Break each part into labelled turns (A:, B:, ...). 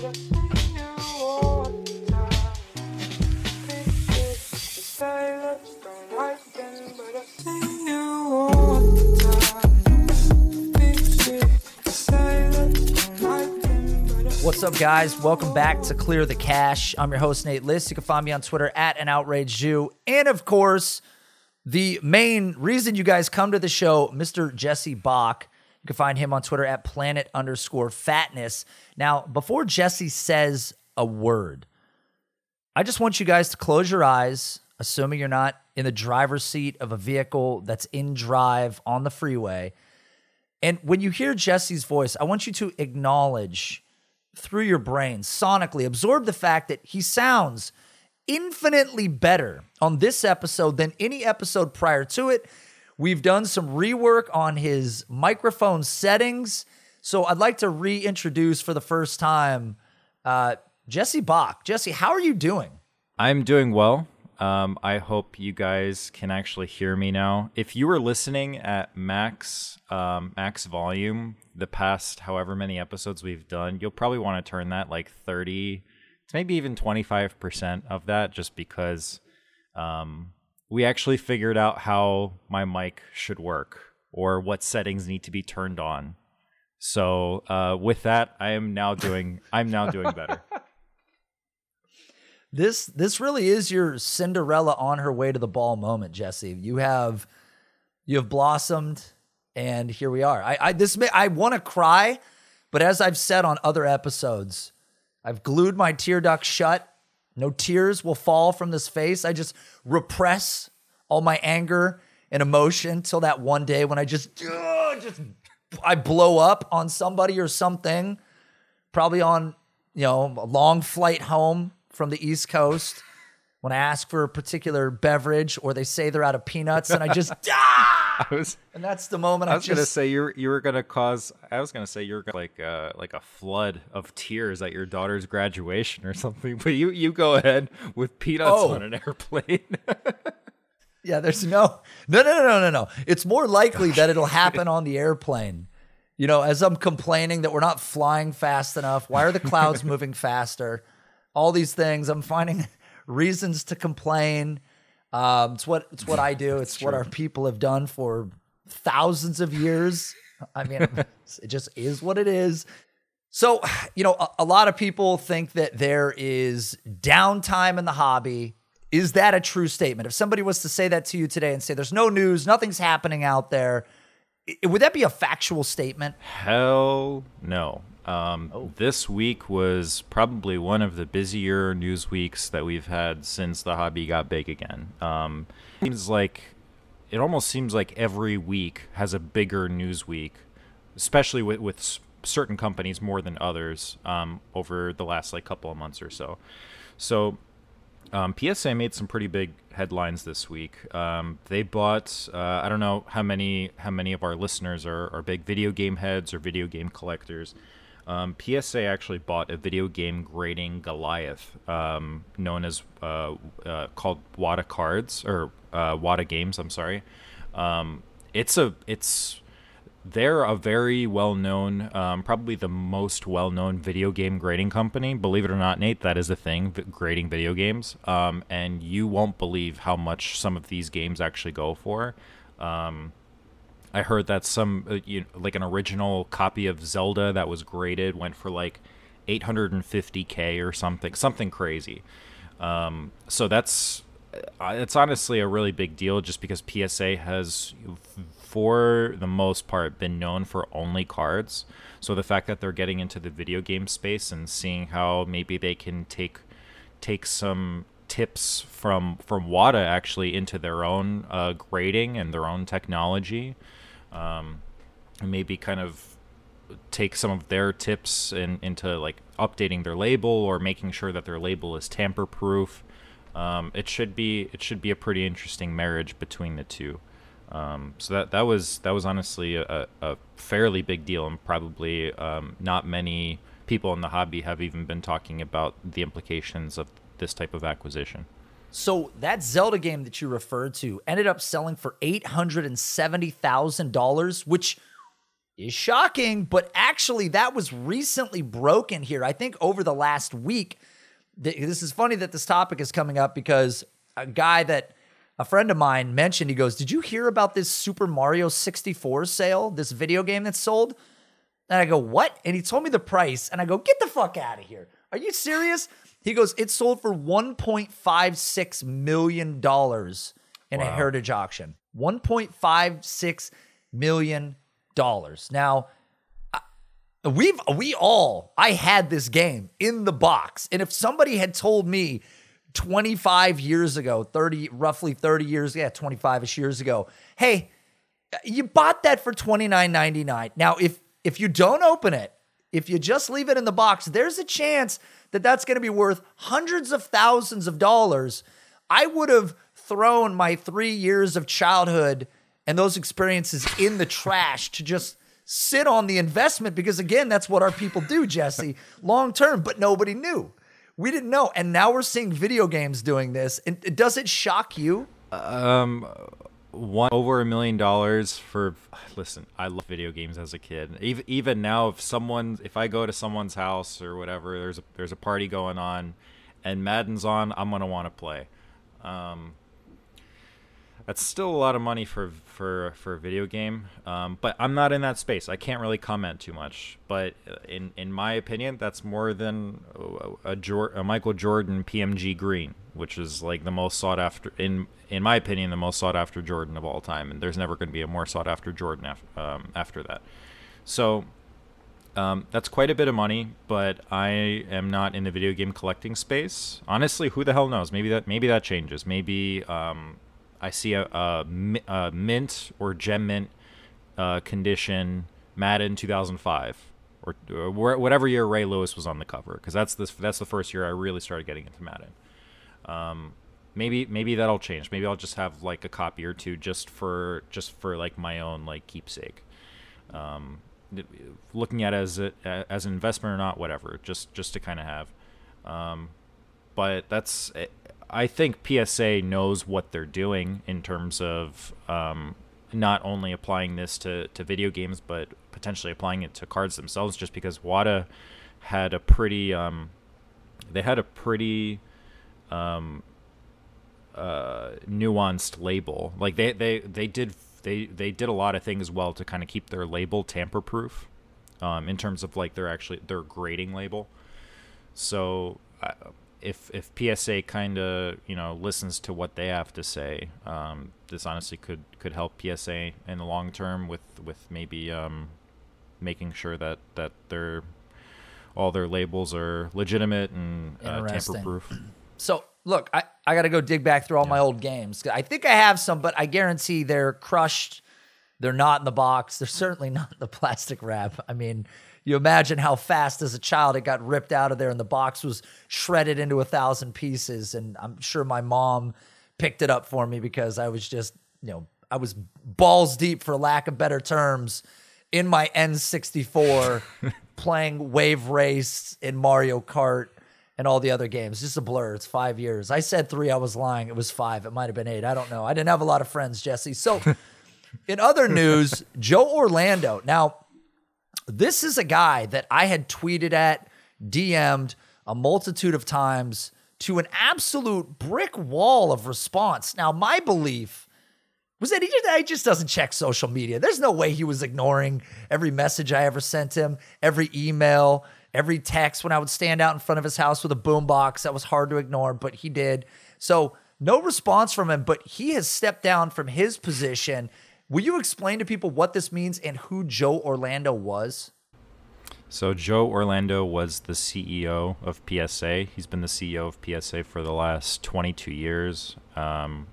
A: What's up, guys? Welcome back to Clear the Cash. I'm your host, Nate Liss. You can find me on Twitter at an outraged Jew. And of course, the main reason you guys come to the show, Mr. Jesse Bak. You can find him on Twitter at planet underscore fatness. Now, before Jesse says a word, I just want you guys to close your eyes, assuming you're not in the driver's seat of a vehicle that's in drive on the freeway. And when you hear Jesse's voice, I want you to acknowledge through your brain, sonically, absorb the fact that he sounds infinitely better on this episode than any episode prior to it. We've done some rework on his microphone settings. So I'd like to reintroduce for the first time uh, Jesse Bak. Jesse, how are you doing?
B: I'm doing well. Um, I hope you guys can actually hear me now. If you were listening at max um, max volume the past however many episodes we've done, you'll probably want to turn that like 30 to maybe even 25% of that just because um, we actually figured out how my mic should work or what settings need to be turned on. So uh, with that, I am now doing I'm now doing better.
A: This this really is your Cinderella on her way to the ball moment, Jesse. You have you have blossomed, and here we are. I, I this may, I want to cry, but as I've said on other episodes, I've glued my tear duct shut. No tears will fall from this face. I just repress all my anger and emotion till that one day when I just just I blow up on somebody or something, probably on you know a long flight home from the East Coast when I ask for a particular beverage or they say they're out of peanuts and I just ah! I was, and that's the moment
B: I was
A: just,
B: gonna say you you were gonna cause I was gonna say you're gonna like uh, like a flood of tears at your daughter's graduation or something, but you you go ahead with peanuts oh. on an airplane.
A: yeah, there's no no no no no no. It's more likely that it'll happen on the airplane. You know, as I'm complaining that we're not flying fast enough, why are the clouds moving faster? all these things. I'm finding reasons to complain. Um, it's what it's what I do. It's true. what our people have done for thousands of years. I mean, it just is what it is. So, you know, a, a, lot of people think that there is downtime in the hobby. Is that a true statement? If somebody was to say that to you today and say there's no news, nothing's happening out there, would that be a factual statement?
B: Hell no. Um, oh. This week was probably one of the busier news weeks that we've had since the hobby got big again. Um, seems like it almost seems like every week has a bigger news week, especially with with certain companies more than others um, over the last like couple of months or so. So um, PSA made some pretty big headlines this week. Um, they bought uh, I don't know how many how many of our listeners are, are big video game heads or video game collectors. Um, PSA actually bought a video game grading Goliath, um, known as uh, uh, called Wata Cards or uh, Wata Games. I'm sorry. Um, it's a it's they're a very well known, um, probably the most well known video game grading company. Believe it or not, Nate, that is a thing, grading video games. Um, and you won't believe how much some of these games actually go for. Um, I heard that some uh, you like an original copy of Zelda that was graded went for like 850k or something, something crazy. Um, so that's uh, it's honestly a really big deal, just because PSA has, for the most part, been known for only cards. So the fact that they're getting into the video game space and seeing how maybe they can take take some tips from from Wata actually into their own uh, grading and their own technology um, maybe kind of take some of their tips in, into like updating their label or making sure that their label is tamper proof. Um, it should be it should be a pretty interesting marriage between the two. Um, so that that was that was honestly a, a fairly big deal, and probably um, not many people in the hobby have even been talking about the implications of this type of acquisition.
A: So that Zelda game that you referred to ended up selling for eight hundred and seventy thousand dollars, which is shocking, but actually, that was recently broken here. I think over the last week. This is funny that this topic is coming up because a guy that a friend of mine mentioned, he goes, Did you hear about this Super Mario 64 sale, this video game that's sold? And I go, What? And he told me the price. And I go, Get the fuck out of here. Are you serious? He goes, It sold for $1.56 million in wow. a heritage auction. $1.56 million. Now, we've we all I had this game in the box. And if somebody had told me 25 years ago, 30, roughly 30 years, yeah, 25ish years ago. Hey, you bought that for $29.99. Now, if if you don't open it, if you just leave it in the box, there's a chance that that's going to be worth hundreds of thousands of dollars. I would have thrown my three years of childhood and those experiences in the trash to just sit on the investment because, again, that's what our people do, Jesse, long term, but nobody knew. We didn't know, and now we're seeing video games doing this. And does it shock you?
B: Um, one over a million dollars for. Listen, I love video games as a kid. Even even now, if someone, if I go to someone's house or whatever, there's a there's a party going on, and Madden's on, I'm gonna want to play. Um, that's still a lot of money for for for a video game. Um, but I'm not in that space. I can't really comment too much. But in in my opinion, that's more than a, a, a Michael Jordan PMG Green, which is like the most sought after in in my opinion the most sought after Jordan of all time. And there's never going to be a more sought after Jordan after um, after that. So. Um, that's quite a bit of money, but I am not in the video game collecting space. Honestly, who the hell knows? Maybe that maybe that changes. Maybe um, I see a, a, a mint or gem mint uh, condition Madden 2005 or, or, whatever year Ray Lewis was on the cover because that's the that's the first year I really started getting into Madden. Um, maybe maybe that'll change. Maybe I'll just have like a copy or two just for just for like my own like keepsake. Um, looking at it as a, as an investment or not, whatever. Just just to kind of have. Um, but that's I think PSA knows what they're doing in terms of um, not only applying this to, to video games, but potentially applying it to cards themselves. Just because WADA had a pretty, um, they had a pretty um, uh, nuanced label. Like they, they, they did they they did a lot of things well to kind of keep their label tamper proof, um, in terms of like their actually their grading label. So. Uh, if if PSA kind of you know listens to what they have to say, um, this honestly could could help PSA in the long term with with maybe um, making sure that that their all their labels are legitimate and uh, tamper proof.
A: So look, I, I got to go dig back through all yeah. my old games. I think I have some, but I guarantee they're crushed. They're not in the box. They're certainly not in the plastic wrap. I mean, you imagine how fast as a child it got ripped out of there and the box was shredded into a thousand pieces. And I'm sure my mom picked it up for me because I was just, you know, I was balls deep, for lack of better terms, in my N64 playing Wave Race in Mario Kart and all the other games. Just a blur. It's five years. I said three. I was lying. It was five. It might have been eight. I don't know. I didn't have a lot of friends, Jesse. So, in other news, Joe Orlando. Now, this is a guy that I had tweeted at, DM'd a multitude of times to an absolute brick wall of response. Now, my belief was that he just, he just doesn't check social media. There's no way he was ignoring every message I ever sent him, every email, every text when I would stand out in front of his house with a boombox. That was hard to ignore, but he did. So, no response from him, but he has stepped down from his position Will you explain to people what this means and who Joe Orlando was?
B: So Joe Orlando was the CEO of PSA. He's been the CEO of PSA for the last 22 years. Um,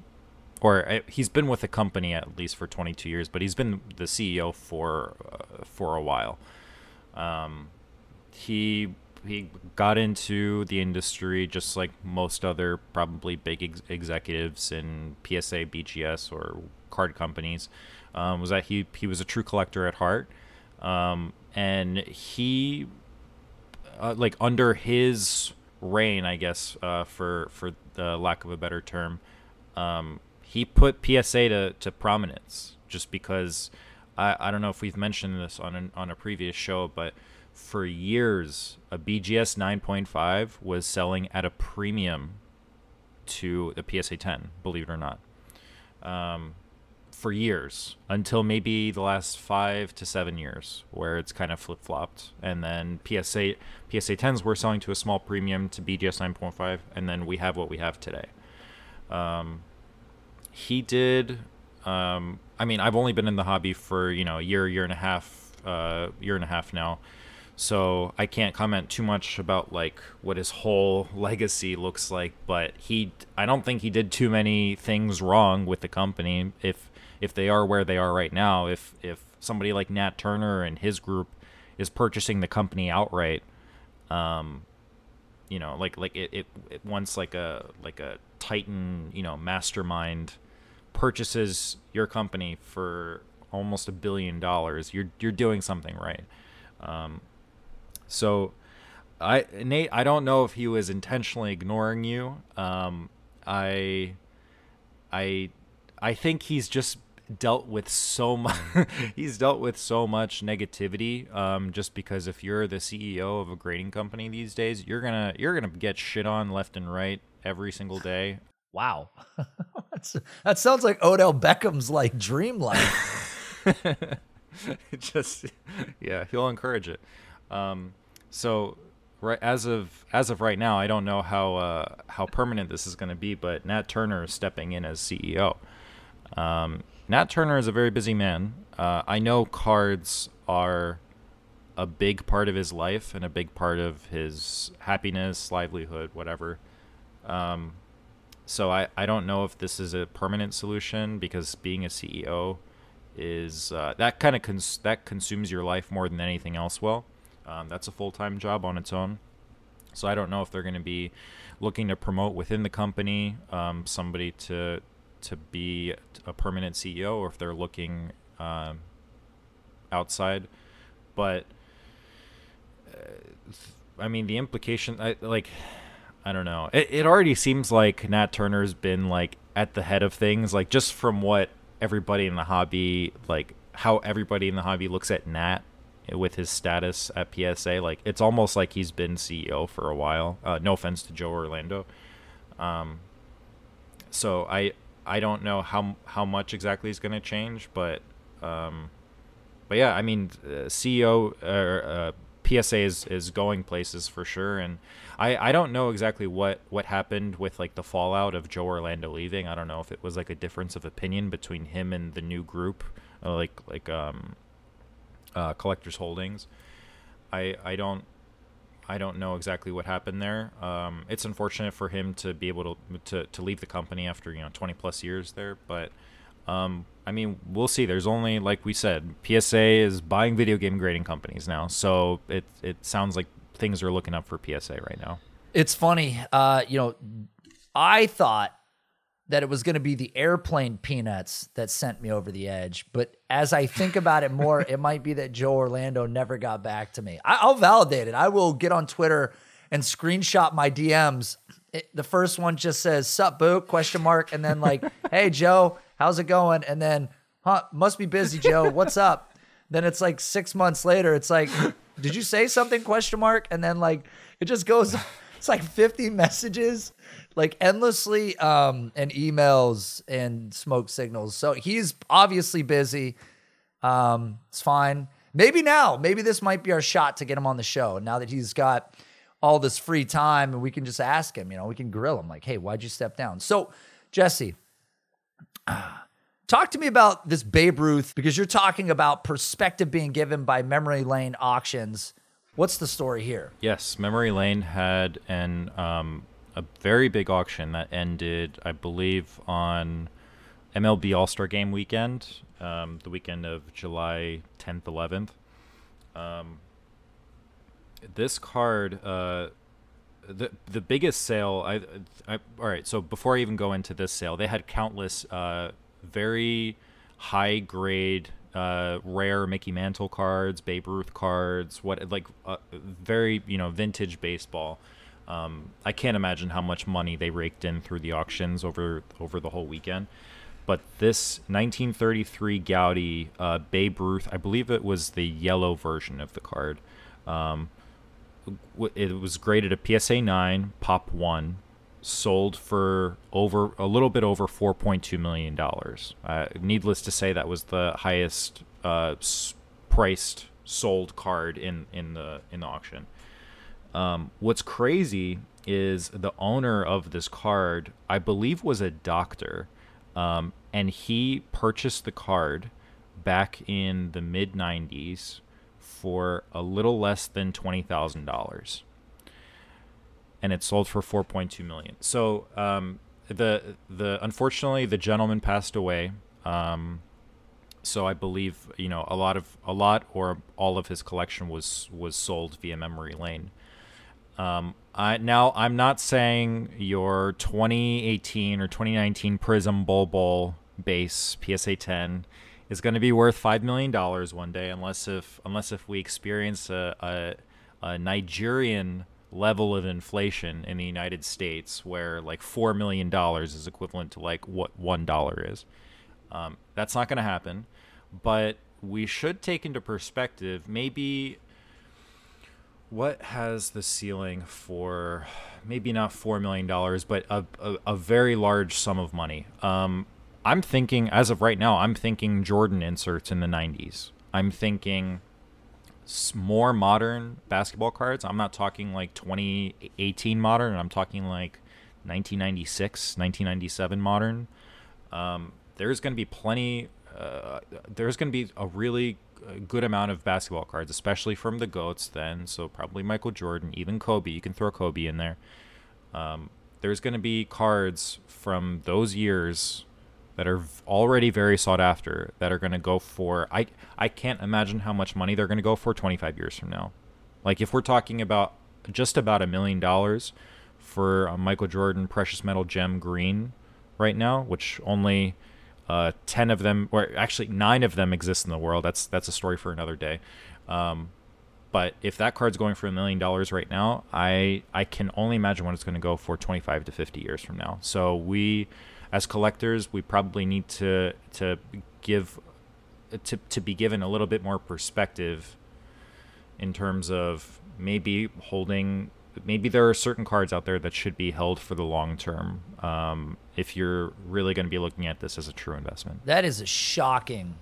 B: or uh, he's been with the company at least for 22 years, but he's been the CEO for uh, for a while. Um, he he got into the industry just like most other probably big ex- executives in PSA, BGS, or card companies um, was that he he was a true collector at heart, um, and he uh, like under his reign, I guess, uh, for for the lack of a better term, um, he put PSA to, to prominence just because I, I don't know if we've mentioned this on an, on a previous show, but for years, a BGS 9.5 was selling at a premium to the PSA 10. Believe it or not. Um, for years until maybe the last five to seven years, where it's kind of flip flopped, and then PSA PSA 10s were selling to a small premium to BGS 9.5, and then we have what we have today. Um, he did. Um, I mean, I've only been in the hobby for you know a year, year and a half, uh, year and a half now, so I can't comment too much about like what his whole legacy looks like. But he, I don't think he did too many things wrong with the company. If if they are where they are right now, if if somebody like Nat Turner and his group is purchasing the company outright, um, you know, like like it, it, it once like a like a titan, you know, mastermind purchases your company for almost a billion dollars, you're you're doing something right. Um, so, I Nate, I don't know if he was intentionally ignoring you. Um, I, I, I think he's just dealt with so much he's dealt with so much negativity um, just because if you're the CEO of a grading company these days you're gonna you're gonna get shit on left and right every single day.
A: Wow. That sounds like Odell Beckham's like dream life.
B: Just yeah he'll encourage it um, so right as of as of right now I don't know how uh, how permanent this is going to be but Nat Turner is stepping in as CEO um, Nat Turner is a very busy man. Uh, I know cards are a big part of his life and a big part of his happiness, livelihood, whatever. Um, so I, I don't know if this is a permanent solution because being a CEO is uh, that kind of cons- that consumes your life more than anything else. Well, um, that's a full time job on its own. So I don't know if they're going to be looking to promote within the company um, somebody to to be a permanent CEO or if they're looking um, outside. But uh, I mean, the implication, I, like, I don't know. It, it already seems like Nat Turner's been like at the head of things, like just from what everybody in the hobby, like how everybody in the hobby looks at Nat with his status at PSA. Like it's almost like he's been CEO for a while. Uh, no offense to Joe Orlando. Um, so I I don't know how how much exactly is going to change, but um, but yeah, I mean, uh, CEO or uh, PSA is, is going places for sure, and I, I don't know exactly what what happened with like the fallout of Joe Orlando leaving. I don't know if it was like a difference of opinion between him and the new group, uh, like like um, uh, Collectors Holdings. I I don't I don't know exactly what happened there. Um, it's unfortunate for him to be able to, to to leave the company after you know 20 plus years there, but um, I mean we'll see. There's only like we said, PSA is buying video game grading companies now, so it it sounds like things are looking up for PSA right now.
A: It's funny, uh, you know, I thought that it was going to be the airplane peanuts that sent me over the edge. But as I think about it more, it might be that Joe Orlando never got back to me. I, will validate it. I will get on Twitter and screenshot my DMs. It, the first one just says "Sup, boo?" question mark, and then like, "Hey Joe, how's it going?" And then, "Huh, must be busy, Joe. What's up?" Then it's like six months later. It's like, "Did you say something?" question mark, and then like it just goes. It's like 50 messages like endlessly um and emails and smoke signals. So he's obviously busy. Um it's fine. Maybe now, maybe this might be our shot to get him on the show. Now that he's got all this free time and we can just ask him, you know, we can grill him like, "Hey, why'd you step down?" So, Jesse, talk to me about this Babe Ruth because you're talking about perspective being given by memory lane auctions. What's the story here?
B: Yes, Memory Lane had an um, a very big auction that ended, I believe, on MLB All Star Game weekend, um, the weekend of July 10th, 11th. Um, this card, uh, the the biggest sale, I, I, all right. So before I even go into this sale, they had countless uh, very high grade, uh, rare Mickey Mantle cards, Babe Ruth cards, what like uh, very you know vintage baseball. Um, I can't imagine how much money they raked in through the auctions over over the whole weekend. but this 1933 Goudey uh, Babe Ruth, I believe it was the yellow version of the card. Um, it was graded a PSA 9, Pop 1, sold for over a little bit over 4.2 million dollars. Uh, needless to say, that was the highest uh, priced sold card in in the in the auction. Um, what's crazy is the owner of this card, I believe, was a doctor, um, and he purchased the card back in the mid 90s for a little less than twenty thousand dollars and it sold for 4.2 million. So um, the the unfortunately the gentleman passed away. Um, so I believe you know a lot of a lot or all of his collection was was sold via memory lane. Um, I now I'm not saying your 2018 or 2019 Prizm Bol Bol base PSA 10 is going to be worth five million dollars one day, unless if unless if we experience a, a, a Nigerian level of inflation in the United States where like $4 million is equivalent to like what $1 is. Um, that's not going to happen. But we should take into perspective maybe what has the ceiling for maybe not $4 million, but a, a, a very large sum of money. Um, I'm thinking, as of right now, I'm thinking Jordan inserts in the 90s. I'm thinking more modern basketball cards. I'm not talking like 2018 modern. I'm talking like 1996, 1997 modern. Um, there's going to be plenty. Uh, there's going to be a really good amount of basketball cards, especially from the goats. Then, so probably Michael Jordan, even Kobe. You can throw Kobe in there. Um, there's going to be cards from those years that are already very sought after that are going to go for I I can't imagine how much money they're going to go for 25 years from now. Like if we're talking about just about a million dollars for a Michael Jordan precious metal gem green right now, which only uh, 10 of them or actually 9 of them exist in the world. That's that's a story for another day. Um, but if that card's going for a million dollars right now, I I can only imagine what it's going to go for 25 to 50 years from now. So we as collectors, we probably need to to give to to be given a little bit more perspective in terms of maybe holding maybe there are certain cards out there that should be held for the long term um, if you're really going to be looking at this as a true investment.
A: That is a shocking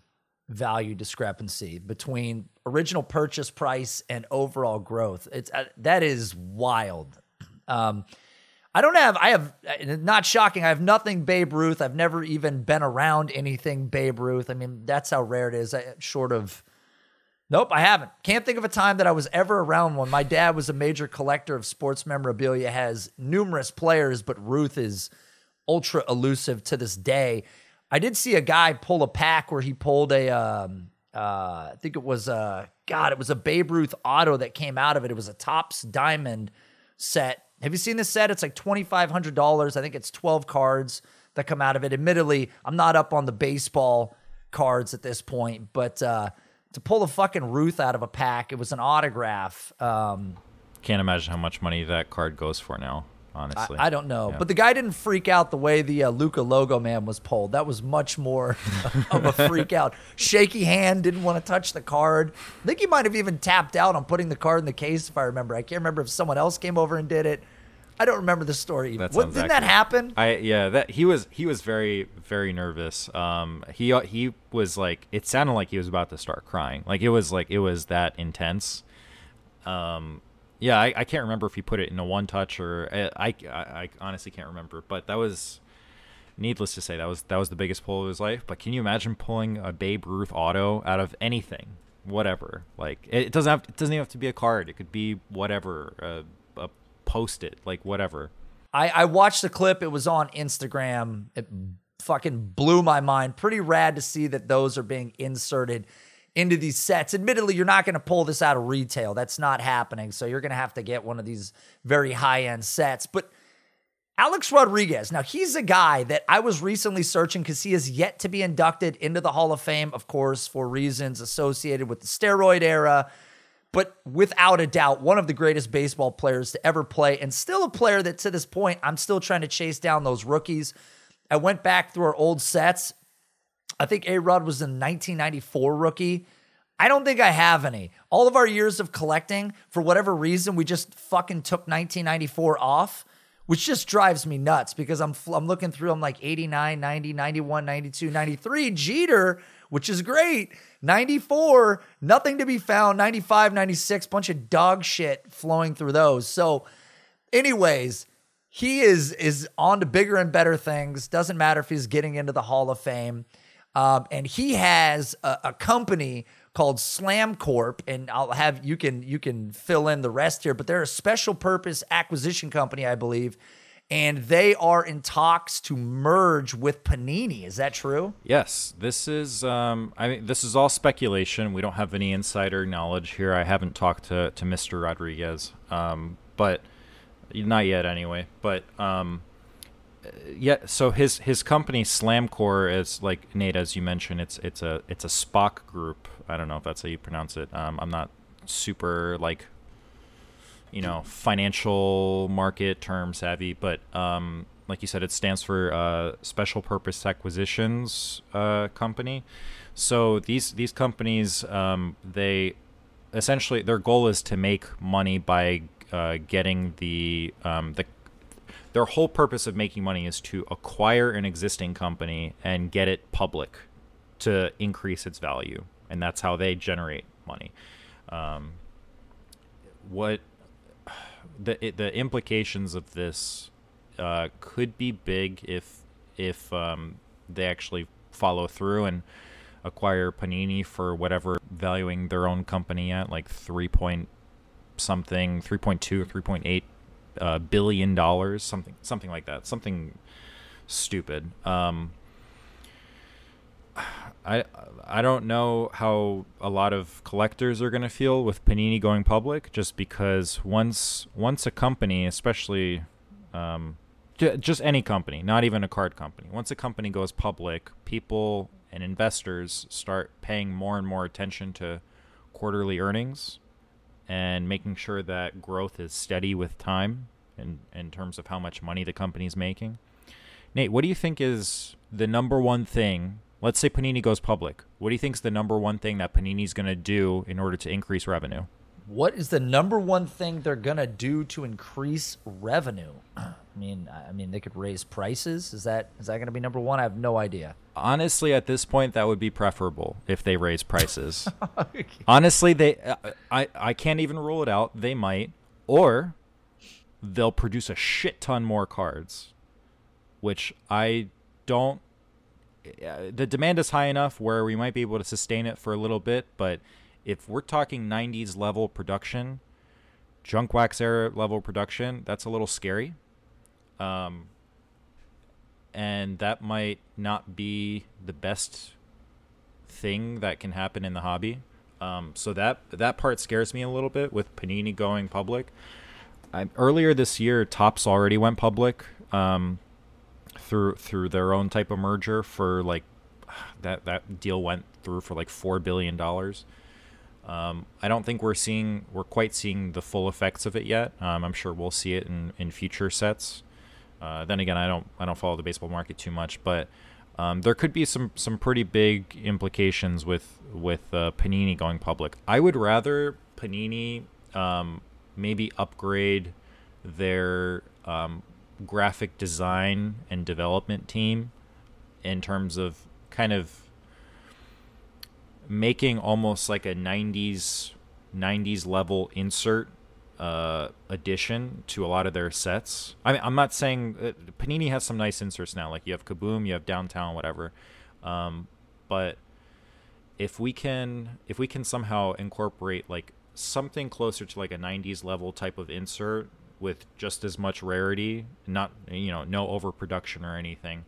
A: value discrepancy between original purchase price and overall growth. It's uh, that is wild. Um, I don't have, I have, not shocking, I have nothing Babe Ruth. I've never even been around anything Babe Ruth. I mean, that's how rare it is. I, short of, nope, I haven't. Can't think of a time that I was ever around one. My dad was a major collector of sports memorabilia, has numerous players, but Ruth is ultra elusive to this day. I did see a guy pull a pack where he pulled a, um, uh, I think it was a, God, it was a Babe Ruth auto that came out of it. It was a Topps diamond set have you seen this set? It's like $2,500. I think it's 12 cards that come out of it. Admittedly, I'm not up on the baseball cards at this point, but uh, to pull a fucking Ruth out of a pack, it was an autograph. Um,
B: Can't imagine how much money that card goes for now honestly.
A: I, I don't know, yeah. but the guy didn't freak out the way the uh, Luka logo man was pulled. That was much more of a freak out. Shaky hand, didn't want to touch the card. I think he might have even tapped out on putting the card in the case, if I remember. I can't remember if someone else came over and did it. I don't remember the story. That what, didn't accurate. that happen?
B: I yeah, that he was he was very very nervous. Um, he he was like it sounded like he was about to start crying. Like it was like it was that intense. Um, yeah, I, I can't remember if he put it in a one touch or uh, I, I, I honestly can't remember. But that was needless to say that was that was the biggest pull of his life. But can you imagine pulling a Babe Ruth auto out of anything, whatever? Like it, doesn't have it doesn't even have to be a card. It could be whatever, uh, a post it, like whatever.
A: I I watched the clip. It was on Instagram. It fucking blew my mind. Pretty rad to see that those are being inserted into these sets. Admittedly, you're not going to pull this out of retail. That's not happening. So you're going to have to get one of these very high end sets. But Alex Rodriguez, now he's a guy that I was recently searching because he is yet to be inducted into the Hall of Fame, of course, for reasons associated with the steroid era. But without a doubt, one of the greatest baseball players to ever play, and still a player that to this point, I'm still trying to chase down those rookies I went back through our old sets. I think A Rod was a 1994 rookie. I don't think I have any. All of our years of collecting, for whatever reason, we just fucking took 1994 off, which just drives me nuts because I'm I'm looking through I'm like 89, 90, 91, 92, 93 Jeter, which is great. 94, nothing to be found. 95, 96, bunch of dog shit flowing through those. So anyways, he is is on to bigger and better things. Doesn't matter if he's getting into the Hall of Fame. Um, and he has a, a company called Slam Corp, and I'll have you can you can fill in the rest here. But they're a special purpose acquisition company, I believe, and they are in talks to merge with Panini. Is that true?
B: Yes, this is. Um, I mean, this is all speculation. We don't have any insider knowledge here. I haven't talked to to Mr. Rodriguez, um, but not yet anyway. But um, yeah, so his his company Slam Corp is like Nate, as you mentioned, it's it's a it's a SPAC group. I don't know if that's how you pronounce it. Um, I'm not super like you know financial market term savvy, but um, like you said, it stands for uh, Special Purpose Acquisitions uh, Company. So these these companies um, they essentially their goal is to make money by uh, getting the um, the their whole purpose of making money is to acquire an existing company and get it public to increase its value, and that's how they generate money. Um, what the the implications of this uh, could be big if if um, they actually follow through and acquire Panini for whatever valuing their own company at like three point something, three point two or three point eight uh, billion dollars, something something like that, something stupid. Um, I I don't know how a lot of collectors are going to feel with Panini going public, just because once once a company, especially um, j- just any company, not even a card company, once a company goes public, people and investors start paying more and more attention to quarterly earnings and making sure that growth is steady with time in, in terms of how much money the company's making. Nate, what do you think is the number one thing? Let's say Panini goes public. What do you think is the number one thing that Panini's going to do in order to increase revenue?
A: What is the number one thing they're going to do to increase revenue? I mean, I mean, they could raise prices. Is that is that going to be number one? I have no idea.
B: Honestly, at this point, that would be preferable if they raise prices. okay. Honestly, they, I, I can't even rule it out. They might, or they'll produce a shit ton more cards, which I don't. Eh, the demand is high enough where we might be able to sustain it for a little bit, but if we're talking 90s level production, junk wax era level production, that's a little scary. Um, and that might not be the best thing that can happen in the hobby. Um, so that that part scares me a little bit with Panini going public. I, earlier this year, Topps already went public um, through through their own type of merger for like that that deal went through for like four billion dollars. Um, I don't think we're seeing we're quite seeing the full effects of it yet. Um, I'm sure we'll see it in, in future sets. Uh, then again, I don't I don't follow the baseball market too much, but um, there could be some some pretty big implications with with uh, Panini going public. I would rather Panini um, maybe upgrade their um, graphic design and development team in terms of kind of making almost like a 90s 90s level insert uh, addition to a lot of their sets. I mean, I'm not saying uh, Panini has some nice inserts now. Like you have Kaboom, you have Downtown, whatever. Um, but if we can, if we can somehow incorporate like something closer to like a 90s level type of insert with just as much rarity, not you know no overproduction or anything,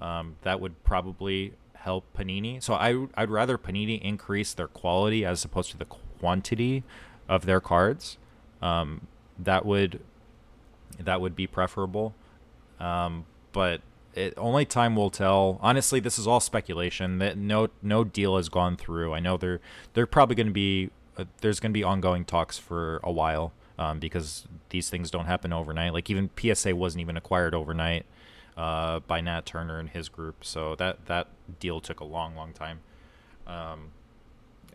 B: um, that would probably help Panini. So I I'd rather Panini increase their quality as opposed to the quantity of their cards. Um, that would that would be preferable. Um, but it, only time will tell. Honestly, this is all speculation. That no no deal has gone through. I know they're they're probably going to be uh, there's going to be ongoing talks for a while um, because these things don't happen overnight. Like even PSA wasn't even acquired overnight. Uh, by Nat Turner and his group. So that that deal took a long, long time. Um,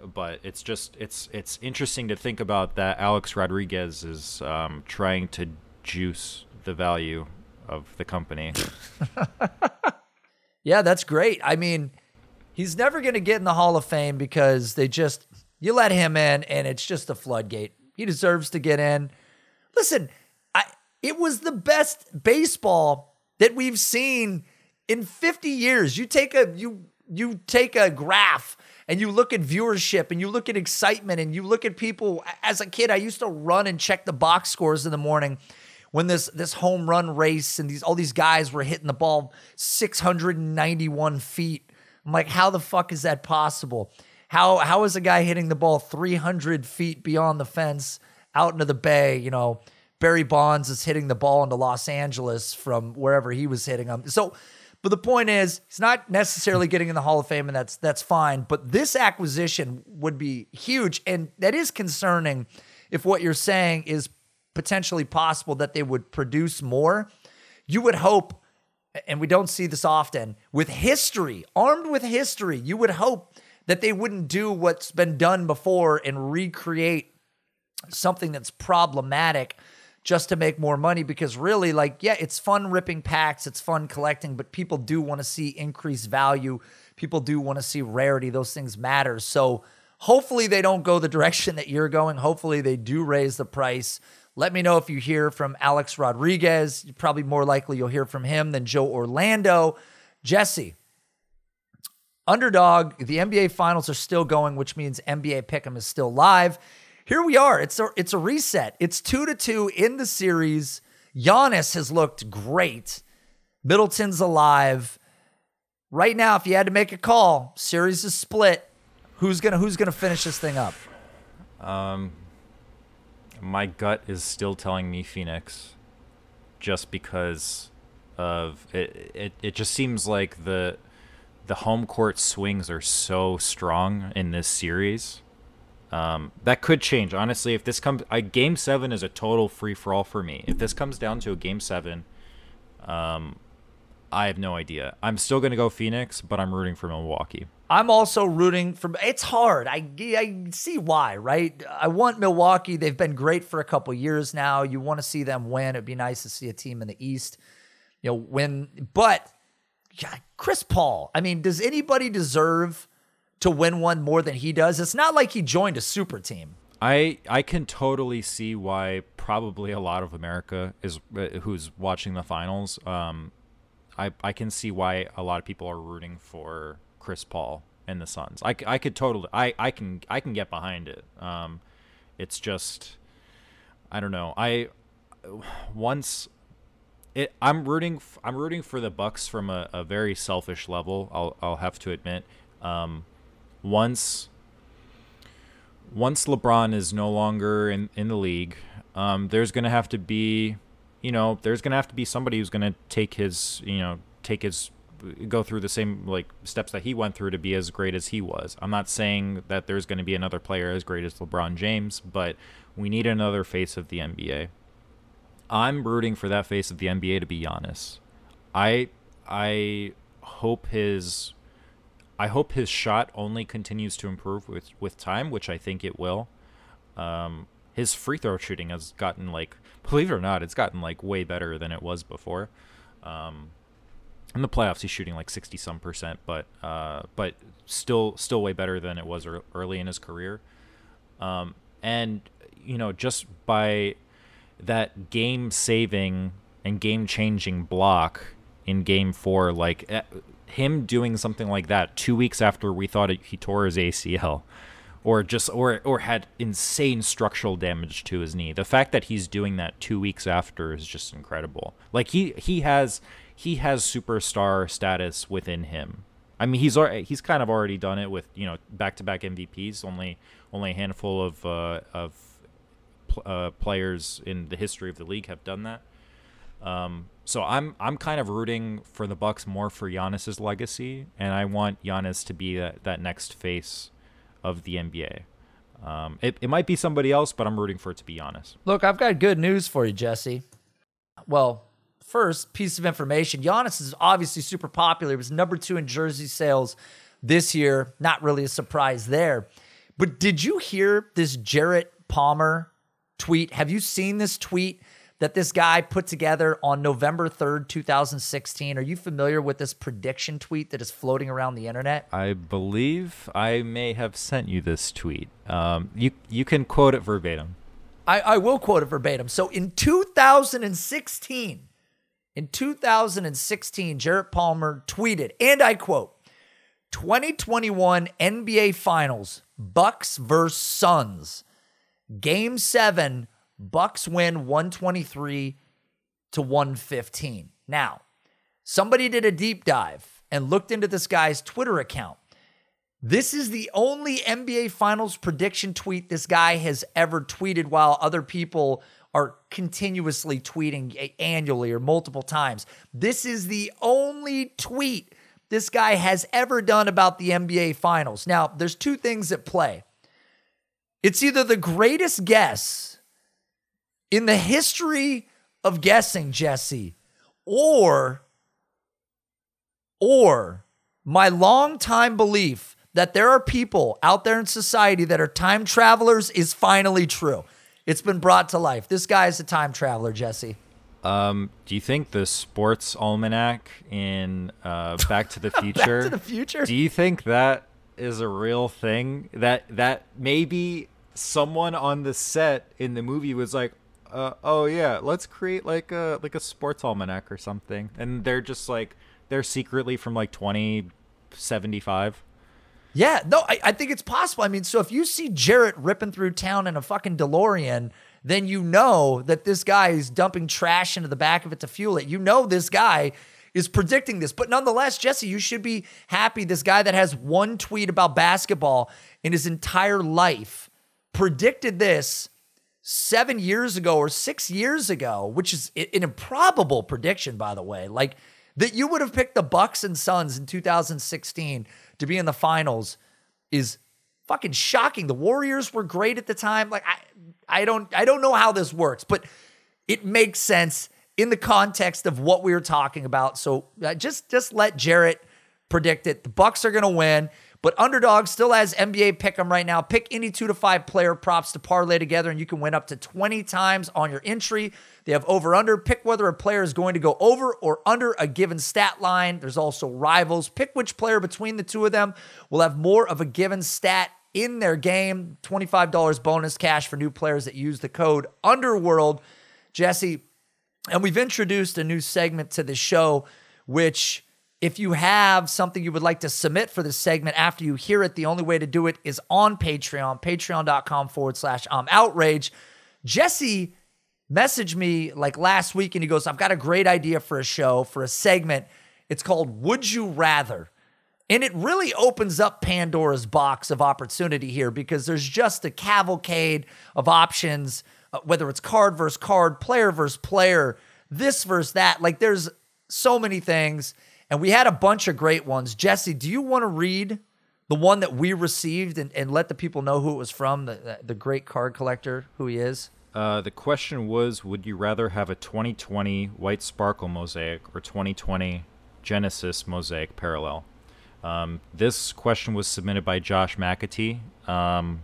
B: but it's just it's it's interesting to think about that Alex Rodriguez is um, trying to juice the value of the company.
A: yeah, that's great. I mean, he's never going to get in the Hall of Fame because they just you let him in and it's just a floodgate. He deserves to get in. Listen, I it was the best baseball that we've seen in 50 years. You take a you you take a graph and you look at viewership and you look at excitement and you look at people as a kid I used to run and check the box scores in the morning when this this home run race and these all these guys were hitting the ball 691 feet. I'm like, how the fuck is that possible? How how is a guy hitting the ball 300 feet beyond the fence out into the bay? You know, Barry Bonds is hitting the ball into Los Angeles from wherever he was hitting them. So but the point is, he's not necessarily getting in the Hall of Fame, and that's that's fine. But this acquisition would be huge, and that is concerning. If what you're saying is potentially possible that they would produce more, you would hope, and we don't see this often, with history, armed with history, you would hope that they wouldn't do what's been done before and recreate something that's problematic just to make more money because really like yeah it's fun ripping packs it's fun collecting but people do want to see increased value. People do want to see rarity. Those things matter. So hopefully they don't go the direction that you're going. Hopefully they do raise the price. Let me know if you hear from alex rodriguez. Probably more likely you'll hear from him than joe orlando. Jesse underdog the nba finals are still going which means nba pick'em is still live here we are. It's a it's a reset. It's two to two in the series. Giannis has looked great. Middleton's alive. Right now, if you had to make a call, series is split. Who's gonna Who's gonna finish this thing up?
B: Um, my gut is still telling me Phoenix, just because of it. It, it just seems like the the home court swings are so strong in this series um, that could change, honestly. If this comes, a game seven is a total free for all for me. If this comes down to a game seven, um, I have no idea. I'm still going to go Phoenix, but I'm rooting for Milwaukee.
A: I'm also rooting for. It's hard. I I see why, right? I want Milwaukee. They've been great for a couple years now. You want to see them win. It'd be nice to see a team in the East, you know, win. But yeah, Chris Paul. I mean, does anybody deserve? To win one more than he does. It's not like he joined a super team.
B: I I can totally see why probably a lot of America is uh, who's watching the finals. Um, I I can see why a lot of people are rooting for Chris Paul and the Suns. I, I could totally I, I can I can get behind it. Um, it's just I don't know. I once it I'm rooting I'm rooting for the Bucks from a, a very selfish level. I'll I'll have to admit. Um, once once LeBron is no longer in, in the league, um, there's to have to be, you know, there's to have to be somebody who's to take his, you know, take his, go through the same like steps that he went through to be as great as he was. I'm not saying that there's to be another player as great as LeBron James, but we need another face of the NBA. I'm rooting for that face of the NBA to be Giannis. I I hope his I hope his shot only continues to improve with with time, which I think it will. Um, his free throw shooting has gotten like, believe it or not, it's gotten like way better than it was before. Um, in the playoffs, he's shooting like sixty some percent, but uh, but still still way better than it was early in his career. Um, and you know, just by that game saving and game changing block in game four, like eh, him doing something like that two weeks after we thought he tore his ACL, or just or or had insane structural damage to his knee. The fact that he's doing that two weeks after is just incredible. Like he he has he has superstar status within him. I mean, he's he's kind of already done it with you know back to back MVPs. Only only a handful of uh, of uh, players in the history of the league have done that. Um, so I'm I'm kind of rooting for the Bucks more for Giannis's legacy, and I want Giannis to be that, that next face of the NBA. Um, it, it might be somebody else, but I'm rooting for it to be Giannis.
A: Look, I've got good news for you, Jesse. Well, first piece of information Giannis is obviously super popular. He was number two in jersey sales this year. Not really a surprise there. But did you hear this Jarrett Palmer tweet? Have you seen this tweet that this guy put together on November 3rd, 2016? Are you familiar with this prediction tweet that is floating around the internet?
B: I believe I may have sent you this tweet. Um, you you can quote it verbatim.
A: I, I will quote it verbatim. So in 2016, in 2016, Jarrett Palmer tweeted, and I quote, 2021 NBA Finals, Bucks versus Suns. Game 7, Bucks win 123 to 115. Now, somebody did a deep dive and looked into this guy's Twitter account. This is the only NBA Finals prediction tweet this guy has ever tweeted while other people are continuously tweeting annually or multiple times. This is the only tweet this guy has ever done about the NBA Finals. Now, there's two things at play. It's either the greatest guess in the history of guessing, Jesse, or or my long-time belief that there are people out there in society that are time travelers is finally true. It's been brought to life. This guy is a time traveler, Jesse.
B: Um, do you think the sports almanac in uh, Back to the Future?
A: Back to the Future.
B: Do you think that is a real thing? That that maybe someone on the set in the movie was like, uh, "Oh yeah, let's create like a like a sports almanac or something," and they're just like they're secretly from like twenty seventy five.
A: Yeah, no, I, I think it's possible. I mean, so if you see Jarrett ripping through town in a fucking DeLorean then you know that this guy is dumping trash into the back of it to fuel it. You know this guy is predicting this. But nonetheless, Jesse, you should be happy. This guy that has one tweet about basketball in his entire life predicted this seven years ago or six years ago, which is an improbable prediction, by the way. Like that you would have picked the Bucks and Suns in 2016 to be in the finals is fucking shocking. The Warriors were great at the time. Like I I don't I don't know how this works, but it makes sense in the context of what we were talking about. So uh, just just let Jarrett predict it. The Bucks are going to win, but underdog still has NBA pick 'em right now. Pick any 2 to 5 player props to parlay together and you can win up to 20 times on your entry. They have over under. Pick whether a player is going to go over or under a given stat line. There's also rivals. Pick which player between the two of them will have more of a given stat in their game. $25 bonus cash for new players that use the code Underworld. Jesse, and we've introduced a new segment to the show, which if you have something you would like to submit for this segment after you hear it, the only way to do it is on Patreon, patreon.com forward slash I'm outrage. Jesse messaged me like last week and he goes, I've got a great idea for a show, for a segment. It's called Would You Rather? And it really opens up Pandora's box of opportunity here because there's just a cavalcade of options, uh, whether it's card versus card, player versus player, this versus that. Like there's so many things. And we had a bunch of great ones. Jesse, do you want to read the one that we received and, and let the people know who it was from, the, the great card collector, who he is?
B: Uh, the question was Would you rather have a 2020 White Sparkle mosaic or 2020 Genesis mosaic parallel? Um, this question was submitted by Josh McAtee. Um,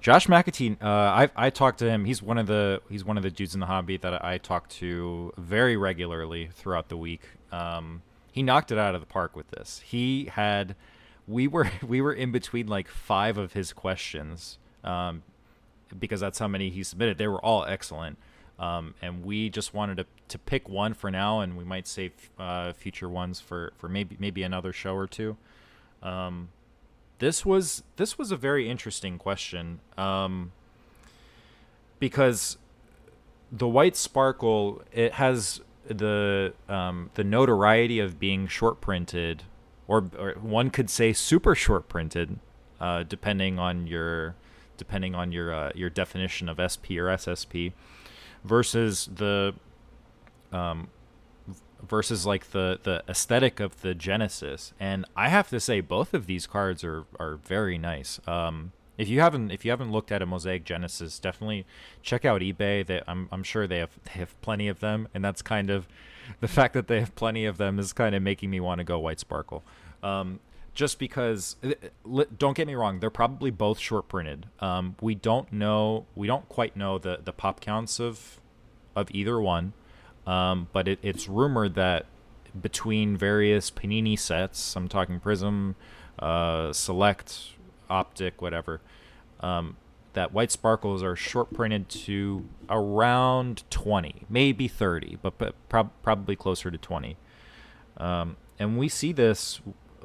B: Josh McAtee, uh, I I talked to him. He's one of the he's one of the dudes in the hobby that I talk to very regularly throughout the week. Um, he knocked it out of the park with this. He had we were we were in between like five of his questions um, because that's how many he submitted. They were all excellent. Um, and we just wanted to, to pick one for now, and we might save uh, future ones for, for maybe maybe another show or two. Um, this was this was a very interesting question um, because the white sparkle it has the um, the notoriety of being short printed, or, or one could say super short printed, uh, depending on your depending on your uh, your definition of SP or SSP versus the um versus like the the aesthetic of the Genesis. And I have to say both of these cards are are very nice. Um if you haven't if you haven't looked at a Mosaic Genesis, definitely check out eBay. They, I'm I'm sure they have they have plenty of them, and that's kind of the fact that they have plenty of them is kind of making me want to go White Sparkle. Um, just because uh, don't get me wrong they're probably both short printed um, we don't know we don't quite know the the pop counts of of either one um, but it, it's rumored that between various panini sets i'm talking Prizm uh, select optic whatever um, that white sparkles are short printed to around 20 maybe 30 but, but prob- probably closer to 20 um, and we see this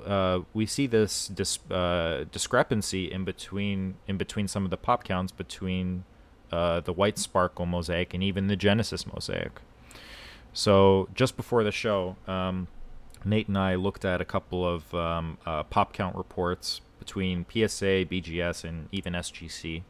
B: uh, we see this dis- uh, discrepancy in between in between some of the pop counts between uh, the White Sparkle mosaic and even the Genesis mosaic. So just before the show, um, Nate and I looked at a couple of um, uh, pop count reports between PSA, BGS, and even SGC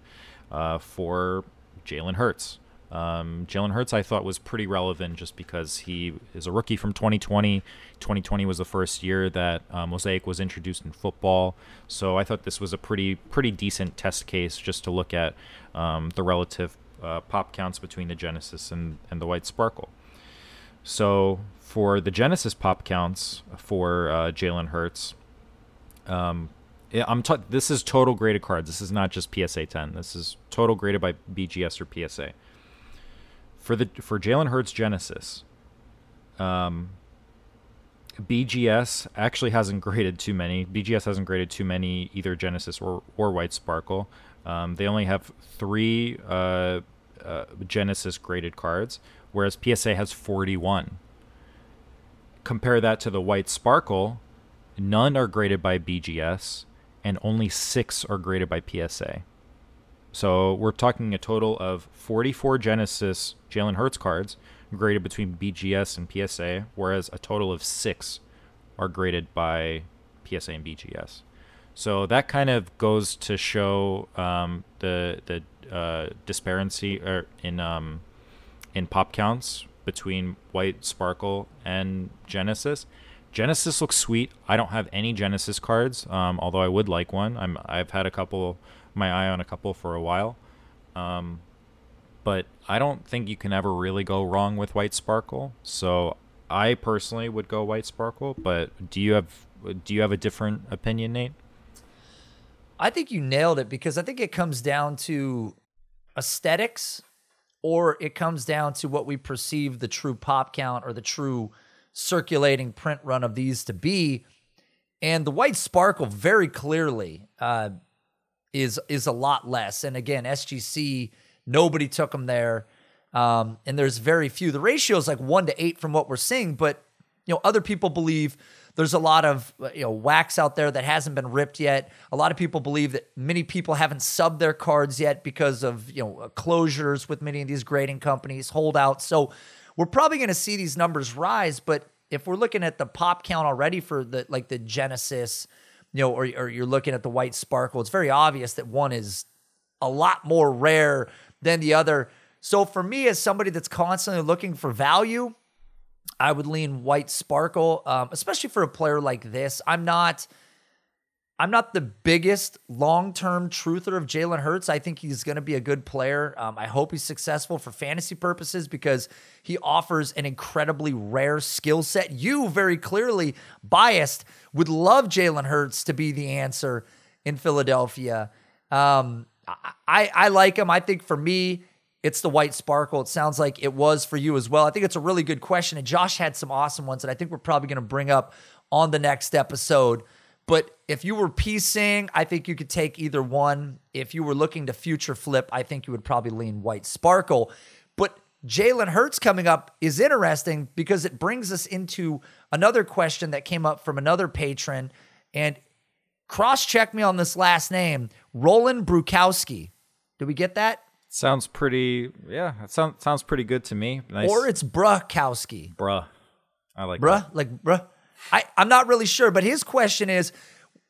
B: uh, for Jalen Hurts. Um, Jalen Hurts, I thought, was pretty relevant just because he is a rookie from 2020. 2020 was the first year that uh, Mosaic was introduced in football, so I thought this was a pretty pretty decent test case just to look at um, the relative uh, pop counts between the Genesis and, and the White Sparkle. So for the Genesis pop counts for uh, Jalen Hurts, um, I'm t- this is total graded cards. This is not just PSA 10. This is total graded by BGS or PSA for the for Jalen Hurts Genesis, um, BGS actually hasn't graded too many. BGS hasn't graded too many either Genesis or or White Sparkle. Um, they only have three uh, uh, Genesis graded cards, whereas PSA has 41. Compare that to the White Sparkle, none are graded by BGS, and only six are graded by PSA. So we're talking a total of 44 Genesis Jalen Hurts cards graded between BGS and PSA, whereas a total of six are graded by PSA and BGS. So that kind of goes to show um, the the uh, disparity er, in um, in pop counts between White Sparkle and Genesis. Genesis looks sweet. I don't have any Genesis cards, um, although I would like one. I'm I've had a couple my eye on a couple for a while. Um, but I don't think you can ever really go wrong with White Sparkle. So I personally would go White Sparkle, but do you have do you have a different opinion, Nate?
A: I think you nailed it because I think it comes down to aesthetics or it comes down to what we perceive the true pop count or the true circulating print run of these to be. And the white sparkle very clearly uh, is is a lot less. And again, SGC nobody took them there, um, and there's very few. The ratio is like one to eight from what we're seeing, but you know other people believe there's a lot of you know wax out there that hasn't been ripped yet. A lot of people believe that many people haven't subbed their cards yet because of you know closures with many of these grading companies, holdouts. So we're probably going to see these numbers rise, but if we're looking at the pop count already for the like the Genesis you know, or, or you're looking at the white sparkle, it's very obvious that one is a lot more rare than the other. So for me, as somebody that's constantly looking for value, I would lean white sparkle, um, especially for a player like this. I'm not I'm not the biggest long term truther of Jalen Hurts. I think he's going to be a good player. Um, I hope he's successful for fantasy purposes because he offers an incredibly rare skill set. You, very clearly biased, would love Jalen Hurts to be the answer in Philadelphia. Um, I, I like him. I think for me, it's the white sparkle. It sounds like it was for you as well. I think it's a really good question. And Josh had some awesome ones that I think we're probably going to bring up on the next episode. But if you were piecing, I think you could take either one. If you were looking to future flip, I think you would probably lean White Sparkle. But Jalen Hurts coming up is interesting because it brings us into another question that came up from another patron. And cross check me on this last name Roland Brukowski. Did we get that?
B: Sounds pretty, yeah, it sounds, sounds pretty good to me.
A: Nice. Or it's Brukowski.
B: Bruh. I like
A: bruh,
B: that.
A: like bruh. I, I'm not really sure, but his question is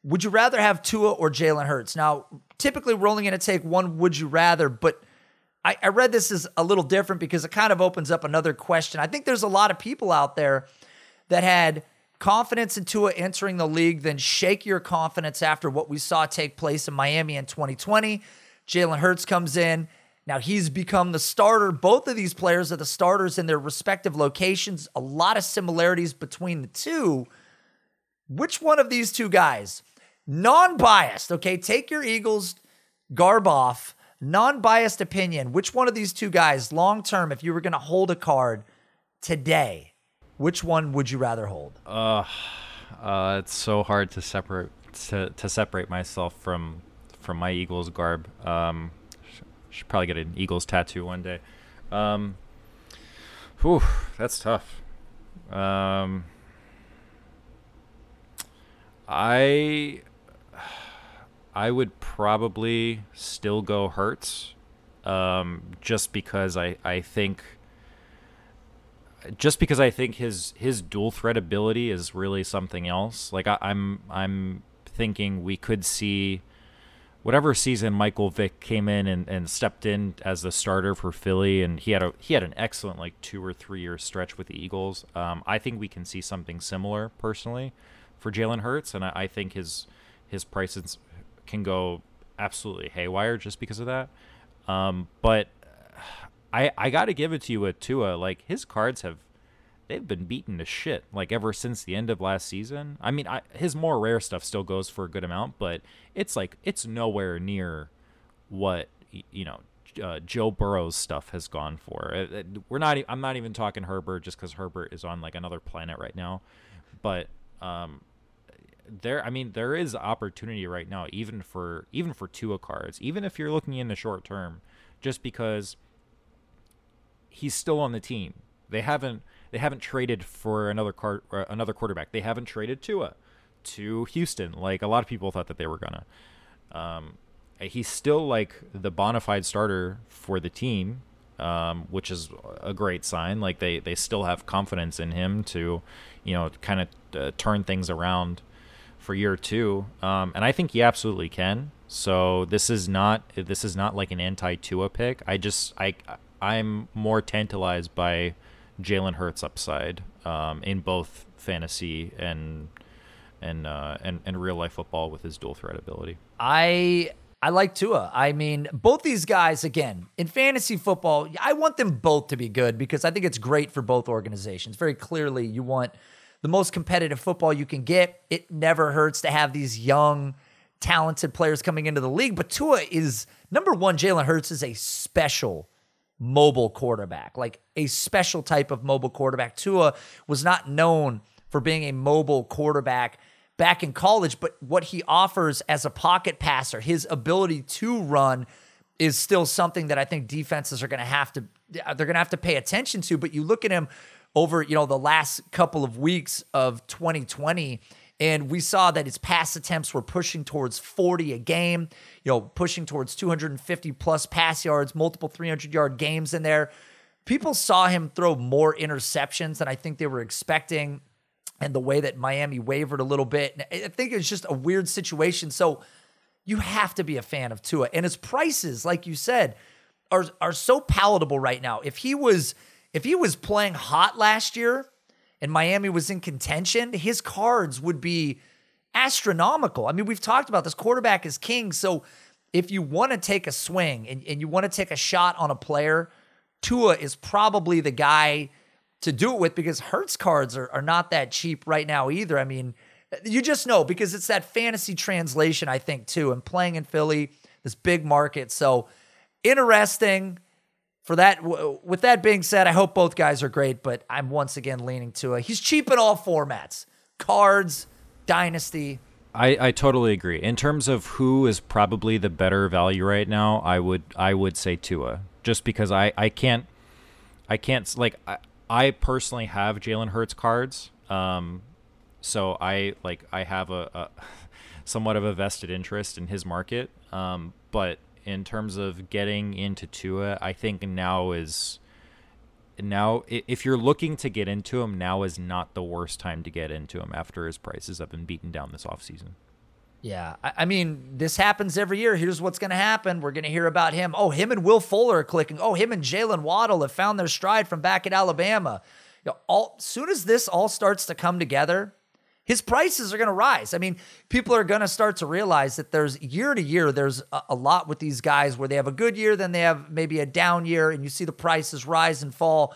A: Would you rather have Tua or Jalen Hurts? Now, typically we're only going to take one would you rather, but I, I read this as a little different because it kind of opens up another question. I think there's a lot of people out there that had confidence in Tua entering the league, then shake your confidence after what we saw take place in Miami in 2020. Jalen Hurts comes in. Now he's become the starter. Both of these players are the starters in their respective locations. A lot of similarities between the two. Which one of these two guys, non biased, okay, take your Eagles garb off, non biased opinion, which one of these two guys, long term, if you were going to hold a card today, which one would you rather hold?
B: Uh, uh, it's so hard to separate to, to separate myself from from my Eagles garb. Um, should probably get an Eagles tattoo one day. Um, whew, that's tough. Um, I I would probably still go Hurts, um, just because I I think just because I think his his dual threat ability is really something else. Like I, I'm I'm thinking we could see whatever season Michael Vick came in and, and stepped in as the starter for Philly, and he had a he had an excellent like two or three year stretch with the Eagles. Um, I think we can see something similar personally for Jalen Hurts, and I, I, think his his prices can go absolutely haywire just because of that. Um, but I I got to give it to you with Tua. Like his cards have they've been beaten to shit like ever since the end of last season. I mean, I, his more rare stuff still goes for a good amount, but it's like it's nowhere near what you know uh, Joe Burrow's stuff has gone for. It, it, we're not. I'm not even talking Herbert just because Herbert is on like another planet right now, but um, there. I mean, there is opportunity right now, even for even for Tua cards, even if you're looking in the short term, just because he's still on the team. They haven't they haven't traded for another car, uh, another quarterback. They haven't traded Tua to Houston like a lot of people thought that they were gonna. Um, he's still like the bona fide starter for the team, um, which is a great sign. Like they they still have confidence in him to, you know, kind of uh, turn things around for year two. Um, and I think he absolutely can. So this is not this is not like an anti Tua pick. I just I I'm more tantalized by Jalen Hurts upside um, in both fantasy and and uh, and and real life football with his dual threat ability.
A: I I like Tua. I mean, both these guys again in fantasy football. I want them both to be good because I think it's great for both organizations. Very clearly, you want the most competitive football you can get. It never hurts to have these young, talented players coming into the league. But Tua is number one. Jalen Hurts is a special mobile quarterback, like a special type of mobile quarterback. Tua was not known for being a mobile quarterback back in college, but what he offers as a pocket passer, his ability to run is still something that I think defenses are going to have to they're going to have to pay attention to, but you look at him over, you know, the last couple of weeks of 2020 and we saw that his pass attempts were pushing towards 40 a game, you know, pushing towards 250 plus pass yards, multiple 300 yard games in there. People saw him throw more interceptions than I think they were expecting. And the way that Miami wavered a little bit, I think it's just a weird situation. So you have to be a fan of Tua. And his prices, like you said, are, are so palatable right now. If he was if he was playing hot last year, and Miami was in contention, his cards would be astronomical. I mean, we've talked about this quarterback is king. So if you want to take a swing and, and you want to take a shot on a player, Tua is probably the guy to do it with because Hurts cards are, are not that cheap right now either. I mean, you just know because it's that fantasy translation, I think, too, and playing in Philly, this big market. So interesting for that, with that being said, I hope both guys are great, but I'm once again leaning to a he's cheap in all formats cards, dynasty.
B: I, I totally agree. In terms of who is probably the better value right now, I would I would say Tua, just because I, I can't I can't like I, I personally have Jalen Hurts cards, um, so I like I have a, a somewhat of a vested interest in his market, um, but in terms of getting into Tua, I think now is now if you're looking to get into him, now is not the worst time to get into him after his prices have been beaten down this offseason.
A: Yeah, I, mean, this happens every year. Here's what's going to happen. We're going to hear about him. Oh, him and Will Fuller are clicking. Oh, him and Jaylen Waddle have found their stride from back at Alabama. You know, all soon as this all starts to come together, his prices are going to rise. I mean, people are going to start to realize that there's year to year, there's a, a, lot with these guys where they have a good year, then they have maybe a down year, and you see the prices rise and fall.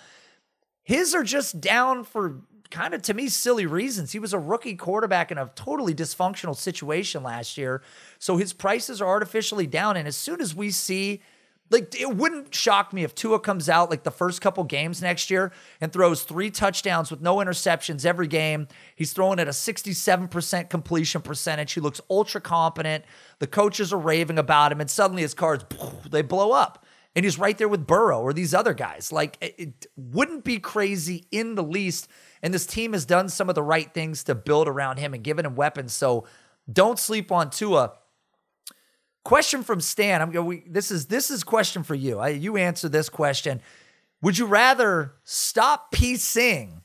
A: His are just down for kind of, to me, silly reasons. He was a rookie quarterback in a totally dysfunctional situation last year. So his prices are artificially down. And as soon as we see like it wouldn't shock me if Tua comes out like the first couple games next year and throws three touchdowns with no interceptions every game. He's throwing at a 67% completion percentage. He looks ultra competent. The coaches are raving about him, and suddenly his cards they blow up. And he's right there with Burrow or these other guys. Like it wouldn't be crazy in the least. And this team has done some of the right things to build around him and given him weapons. So don't sleep on Tua. Question from Stan. I'm going. This is this is question for you. I, you answer this question. Would you rather stop piecing,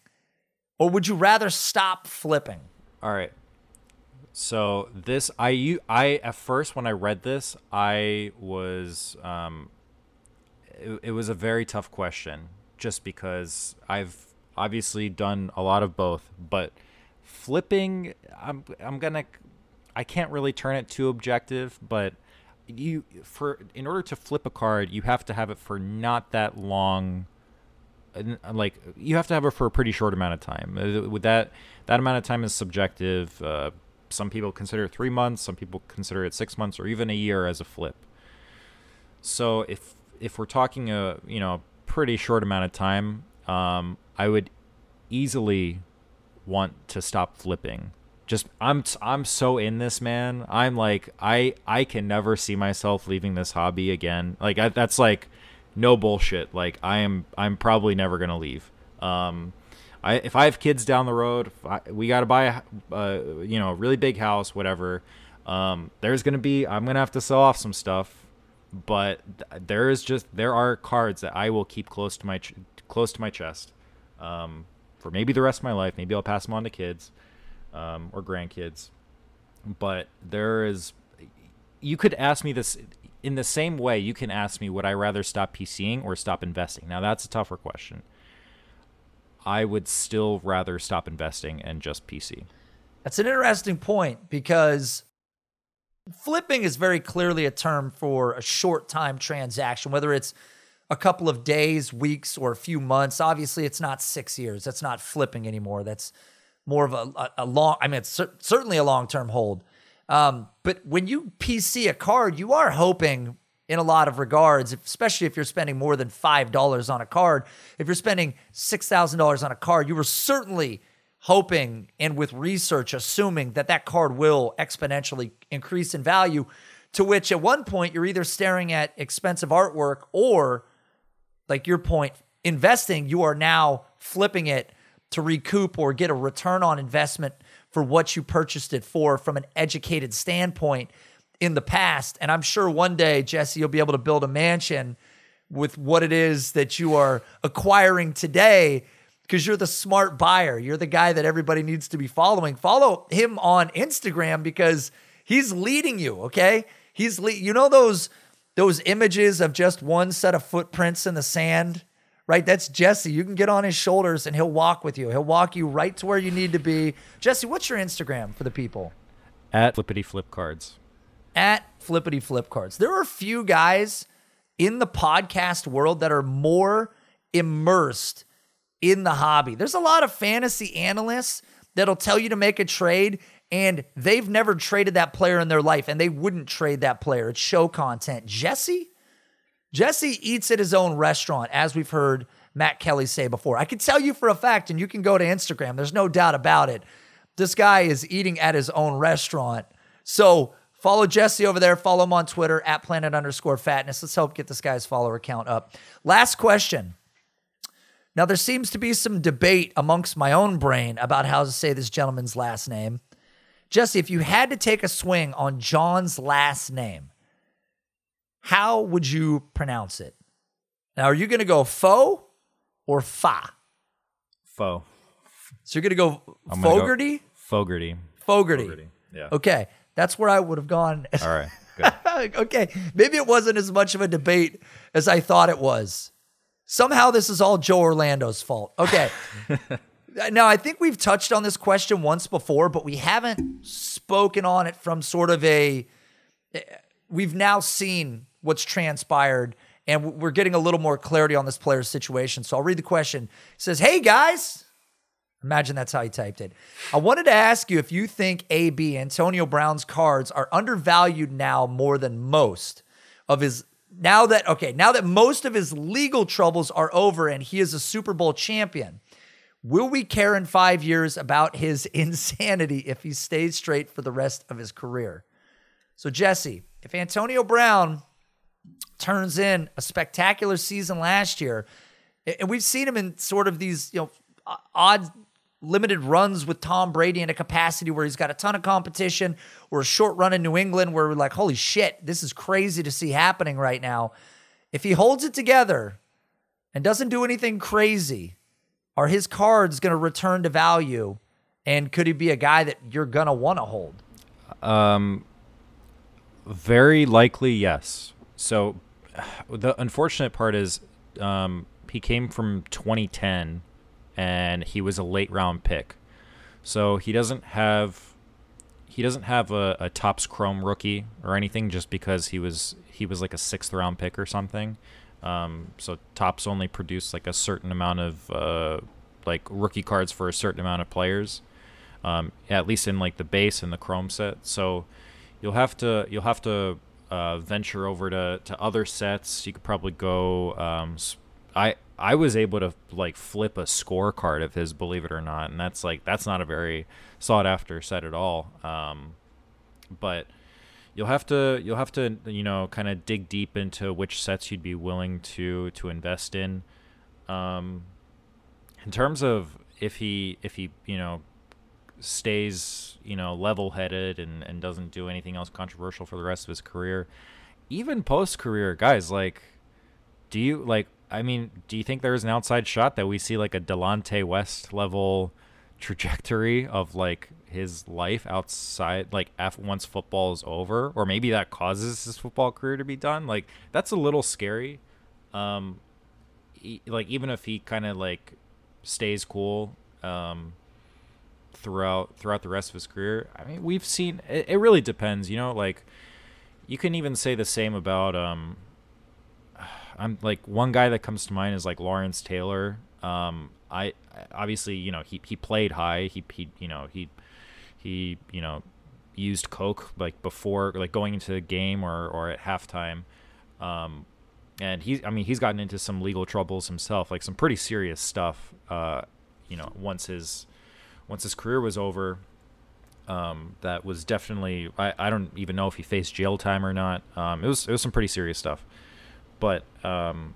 A: or would you rather stop flipping?
B: All right. So this I you I at first when I read this I was um it, it was a very tough question just because I've obviously done a lot of both but flipping I'm I'm going to I can't really turn it too objective but you for in order to flip a card, you have to have it for not that long. Like you have to have it for a pretty short amount of time. Uh, with that, that amount of time is subjective. Uh, some people consider it three months. Some people consider it six months or even a year as a flip. So if if we're talking a you know pretty short amount of time, um, I would easily want to stop flipping just I'm I'm so in this man. I'm like I I can never see myself leaving this hobby again. Like I, that's like no bullshit. Like I am I'm probably never gonna leave. Um, I if I have kids down the road, I, we got to buy a uh, you know a really big house, whatever. Um, there's gonna be I'm gonna have to sell off some stuff, but th- there is just there are cards that I will keep close to my ch- close to my chest. Um, for maybe the rest of my life. Maybe I'll pass them on to kids um, or grandkids. But there is, you could ask me this in the same way. You can ask me, would I rather stop PCing or stop investing? Now that's a tougher question. I would still rather stop investing and just PC.
A: That's an interesting point because flipping is very clearly a term for a short time transaction, whether it's a couple of days, weeks, or a few months. Obviously, it's not six years. That's not flipping anymore. That's more of a, a, a long, I mean, it's cer- certainly a long term hold. Um, but when you PC a card, you are hoping in a lot of regards, especially if you're spending more than $5 on a card. If you're spending $6,000 on a card, you were certainly hoping and with research assuming that that card will exponentially increase in value to which at one point you're either staring at expensive artwork or like your point investing you are now flipping it to recoup or get a return on investment for what you purchased it for from an educated standpoint in the past. And I'm sure one day, Jesse, you'll be able to build a mansion with what it is that you are acquiring today because you're the smart buyer. You're the guy that everybody needs to be following. Follow him on Instagram because he's leading you, okay? He's le- you know those those images of just one set of footprints in the sand right? That's Jesse. You can get on his shoulders and he'll walk with you. He'll walk you right to where you need to be. Jesse, what's your Instagram for the people?
B: At Flippity Flip Cards.
A: At Flippity Flip Cards. There are a few guys in the podcast world that are more immersed in the hobby. There's a lot of fantasy analysts that'll tell you to make a trade and they've never traded that player in their life and they wouldn't trade that player. It's show content. Jesse Jesse eats at his own restaurant, as we've heard Matt Kelly say before. I can tell you for a fact, and you can go to Instagram, there's no doubt about it. This guy is eating at his own restaurant. So follow Jesse over there. Follow him on Twitter at planet underscore fatness. Let's help get this guy's follower count up. Last question. Now, there seems to be some debate amongst my own brain about how to say this gentleman's last name. Jesse, if you had to take a swing on John's last name, how would you pronounce it? Now, are you going to go faux or fa?
B: Faux.
A: So you're going to go Fogarty? Go
B: Fogarty.
A: Fogarty. Fogarty. Yeah. Okay. That's where I would have gone.
B: All right.
A: Okay. Maybe it wasn't as much of a debate as I thought it was. Somehow this is all Joe Orlando's fault. Okay. Now, I think we've touched on this question once before, but we haven't spoken on it from sort of a. Eh, we've now seen what's transpired, and we're getting a little more clarity on this player's situation. So I'll read the question. It says, Hey guys, imagine that's how he typed it. I wanted to ask you if you think AB, Antonio Brown's cards, are undervalued now more than most of his. Now that, okay, now that most of his legal troubles are over and he is a Super Bowl champion, Will we care in five years about his insanity if he stays straight for the rest of his career? So, Jesse, if Antonio Brown turns in a spectacular season last year, and we've seen him in sort of these, you know, odd limited runs with Tom Brady in a capacity where he's got a ton of competition, or a short run in New England where we're like, holy shit, this is crazy to see happening right now. If he holds it together and doesn't do anything crazy, are his cards going to return to value? And could he be a guy that you're going to want to hold?
B: Um, very likely, yes. So the unfortunate part is um, he came from 2010 and he was a late round pick. So he doesn't have he doesn't have a, a Topps Chrome rookie or anything just because he was he was like a sixth round pick or something. Um, so Topps only produce like a certain amount of uh, like rookie cards for a certain amount of players, um, at least in like the base and the Chrome set. So you'll have to you'll have to uh, venture over to, to other sets. You could probably go. Um, I I was able to like flip a scorecard of his, believe it or not, and that's like that's not a very sought after set at all. Um, but you'll have to you'll have to you know kind of dig deep into which sets you'd be willing to to invest in. Um, in terms of if he if he you know stays you know level headed and and doesn't do anything else controversial for the rest of his career, even post career, guys like, do you like? I mean, do you think there's an outside shot that we see like a Delonte West level trajectory of like his life outside like F once football is over? Or maybe that causes his football career to be done? Like that's a little scary. Um like even if he kind of like stays cool um throughout throughout the rest of his career i mean we've seen it, it really depends you know like you can even say the same about um i'm like one guy that comes to mind is like lawrence taylor um i obviously you know he he played high he he you know he he, you know, used coke like before, like going into the game or or at halftime. Um, and he, I mean, he's gotten into some legal troubles himself, like some pretty serious stuff. Uh, you know, once his once his career was over, um, that was definitely I, I don't even know if he faced jail time or not. Um, it was it was some pretty serious stuff, but um,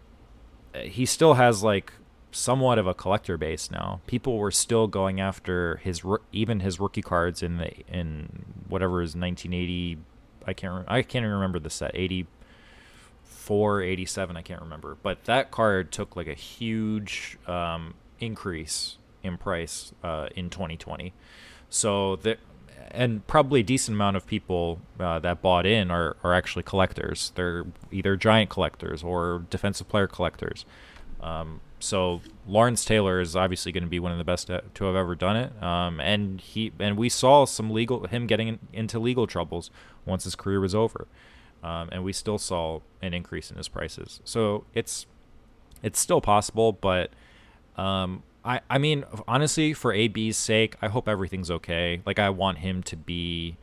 B: he still has like somewhat of a collector base now. People were still going after his even his rookie cards in the in whatever is 1980. I can't I can't even remember the set 84, 87. I can't remember, but that card took like a huge um, increase in price uh, in 2020. So that and probably a decent amount of people uh, that bought in are, are actually collectors. They're either giant collectors or defensive player collectors. Um, so Lawrence Taylor is obviously going to be one of the best to, to have ever done it. Um, and he and we saw some legal him getting in, into legal troubles once his career was over, um, and we still saw an increase in his prices. So it's it's still possible, but um, I I mean honestly, for AB's sake, I hope everything's okay. Like I want him to be,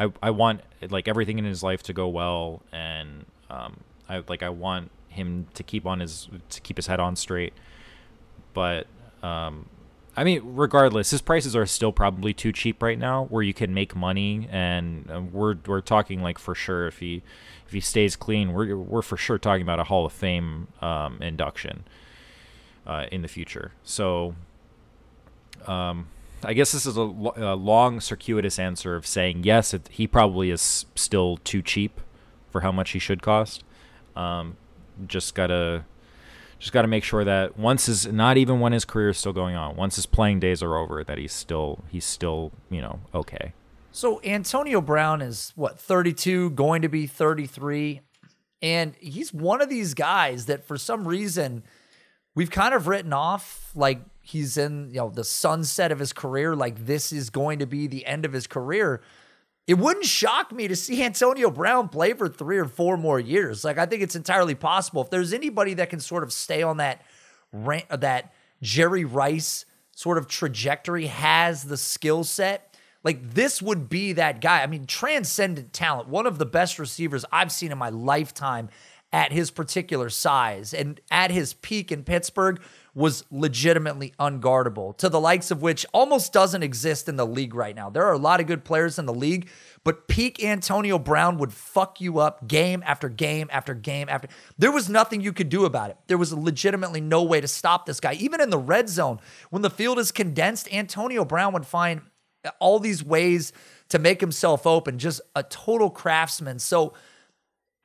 B: I I want like everything in his life to go well, and um, I like I want him to keep on his to keep his head on straight. But um, I mean, regardless, his prices are still probably too cheap right now, where you can make money, and uh, we're we're talking like for sure if he if he stays clean, we're we're for sure talking about a Hall of Fame um, induction uh, in the future. So, um, I guess this is a, a, long circuitous answer of saying yes, it, he probably is still too cheap for how much he should cost. Um, just gotta just got to make sure that once his not even when his career is still going on, once his playing days are over, that he's still he's still you know okay.
A: So Antonio Brown is what 32, going to be 33, and he's one of these guys that for some reason we've kind of written off like he's in you know the sunset of his career like this is going to be the end of his career. It wouldn't shock me to see Antonio Brown play for 3 or 4 more years. Like I think it's entirely possible. If there's anybody that can sort of stay on that rant, that Jerry Rice sort of trajectory has the skill set like this would be that guy. I mean transcendent talent. One of the best receivers I've seen in my lifetime at his particular size and at his peak in Pittsburgh was legitimately unguardable to the likes of which almost doesn't exist in the league right now. There are a lot of good players in the league, but peak Antonio Brown would fuck you up game after game after game after. There was nothing you could do about it. There was legitimately no way to stop this guy. Even in the red zone, when the field is condensed, Antonio Brown would find all these ways to make himself open, just a total craftsman. So,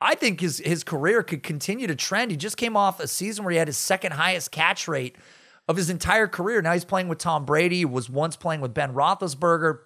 A: I think his his career could continue to trend. He just came off a season where he had his second highest catch rate of his entire career. Now he's playing with Tom Brady. Was once playing with Ben Roethlisberger.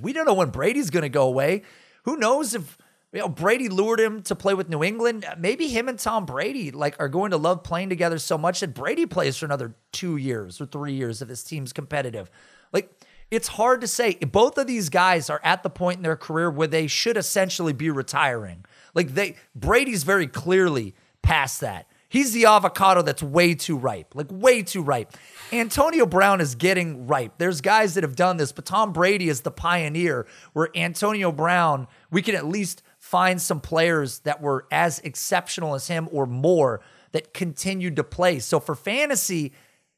A: We don't know when Brady's going to go away. Who knows if you know Brady lured him to play with New England? Maybe him and Tom Brady like are going to love playing together so much that Brady plays for another two years or three years if his team's competitive. Like it's hard to say. Both of these guys are at the point in their career where they should essentially be retiring. Like they Brady's very clearly past that. He's the avocado that's way too ripe, like way too ripe. Antonio Brown is getting ripe. There's guys that have done this, but Tom Brady is the pioneer where Antonio Brown, we can at least find some players that were as exceptional as him or more that continued to play. So for fantasy,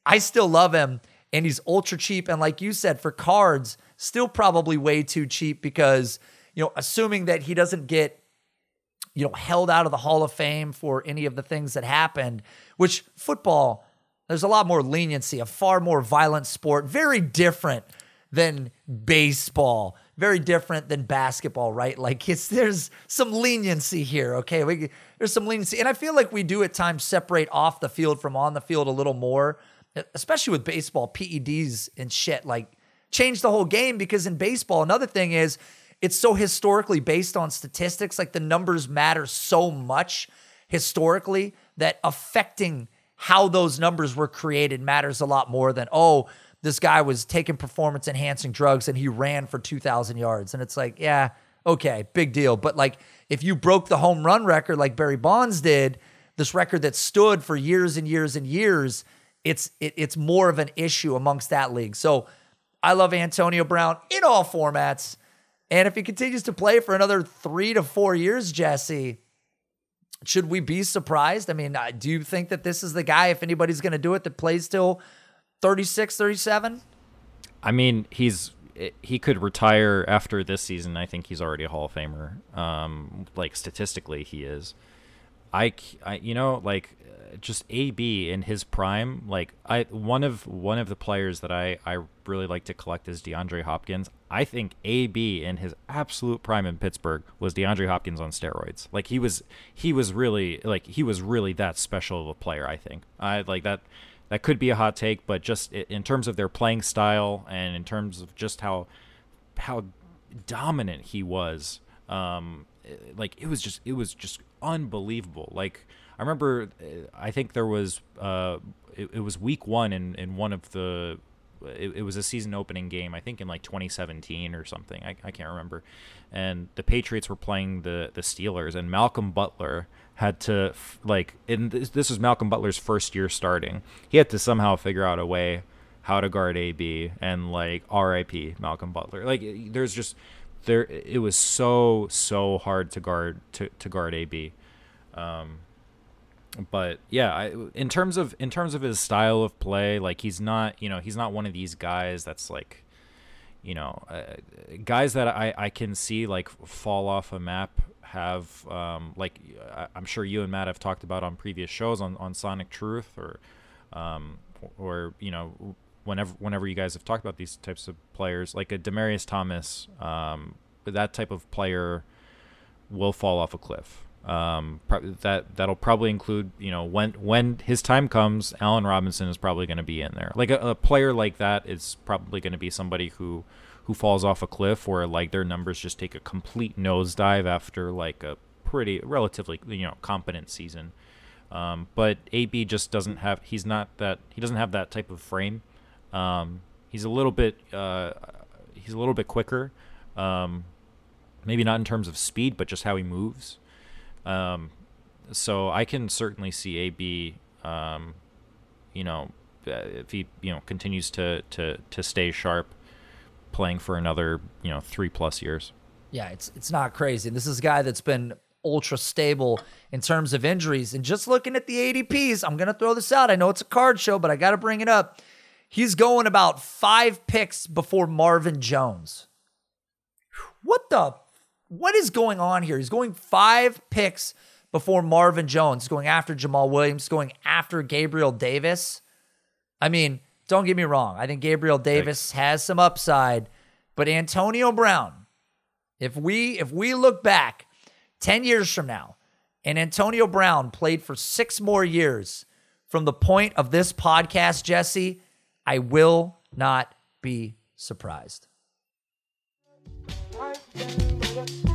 A: I still love him and he's ultra cheap. And like you said, for cards, still probably way too cheap because, you know, assuming that he doesn't get you know, held out of the Hall of Fame for any of the things that happened, which football, there's a lot more leniency, a far more violent sport, very different than baseball, very different than basketball, right? Like it's there's some leniency here, okay? We, there's some leniency, and I feel like we do at times separate off the field from on the field a little more, especially with baseball, PEDs and shit. Like change the whole game because in baseball, another thing is it's so historically based on statistics. Like the numbers matter so much historically that affecting how those numbers were created matters a lot more than, oh, this guy was taking performance enhancing drugs and he ran for 2,000 yards. And it's like, yeah, okay, big deal. But like if you broke the home run record like Barry Bonds did, this record that stood for years and years and years, it's it, it's more of an issue amongst that league. So I love Antonio Brown in all formats. And if he continues to play for another three to four years, Jesse, should we be surprised? I mean, do you think that this is the guy, if anybody's going to do it, that plays till 36, 37?
B: I mean, he's he could retire after this season. I think he's already a Hall of Famer. Um, like statistically, he is. I, I you know, like just AB in his prime, like I one of one of the players that I I really like to collect is DeAndre Hopkins. I think AB in his absolute prime in Pittsburgh was DeAndre Hopkins on steroids. Like he was he was really like he was really that special of a player, I think. I like that that could be a hot take, but just in terms of their playing style and in terms of just how how dominant he was um like it was just it was just unbelievable. Like I remember, uh, I think there was uh, it, it was week one in in one of the. It, it, was a season opening game, I think in like 2017 or something. I, I can't remember. And the Patriots were playing the the Steelers, and Malcolm Butler had to like. And this, this was Malcolm Butler's first year starting. He had to somehow figure out a way how to guard AB and like R.I.P. Malcolm Butler. Like there's just there. It was so so hard to guard to to guard AB. Um, but yeah, I, in terms of in terms of his style of play, like he's not, you know, he's not one of these guys that's like, you know, uh, guys that I I can see like fall off a map have um, like I'm sure you and Matt have talked about on previous shows on, on Sonic Truth or um, or you know whenever whenever you guys have talked about these types of players like a Demaryius Thomas um, that type of player will fall off a cliff um, that that'll probably include you know when when his time comes, Allen Robinson is probably going to be in there. Like a, a player like that is probably going to be somebody who who falls off a cliff or like their numbers just take a complete nosedive after like a pretty relatively you know competent season. Um, but AB just doesn't have. He's not that. He doesn't have that type of frame. Um, he's a little bit. Uh, he's a little bit quicker. Um, maybe not in terms of speed, but just how he moves. Um, so I can certainly see AB. Um, you know, uh, if he you know continues to to to stay sharp, playing for another you know three plus years.
A: Yeah, it's it's not crazy. This is a guy that's been ultra stable in terms of injuries. And just looking at the ADPs, I'm gonna throw this out. I know it's a card show, but I got to bring it up. He's going about five picks before Marvin Jones. What the? What is going on here? He's going five picks before Marvin Jones. He's going after Jamaal Williams. Going after Gabriel Davis. I mean, don't get me wrong. I think Gabriel Davis has some upside, but Antonio Brown. If we if we look back 10 years from now and Antonio Brown played for 6 more years from the point of this podcast, Jesse, I will not be surprised. Thank you.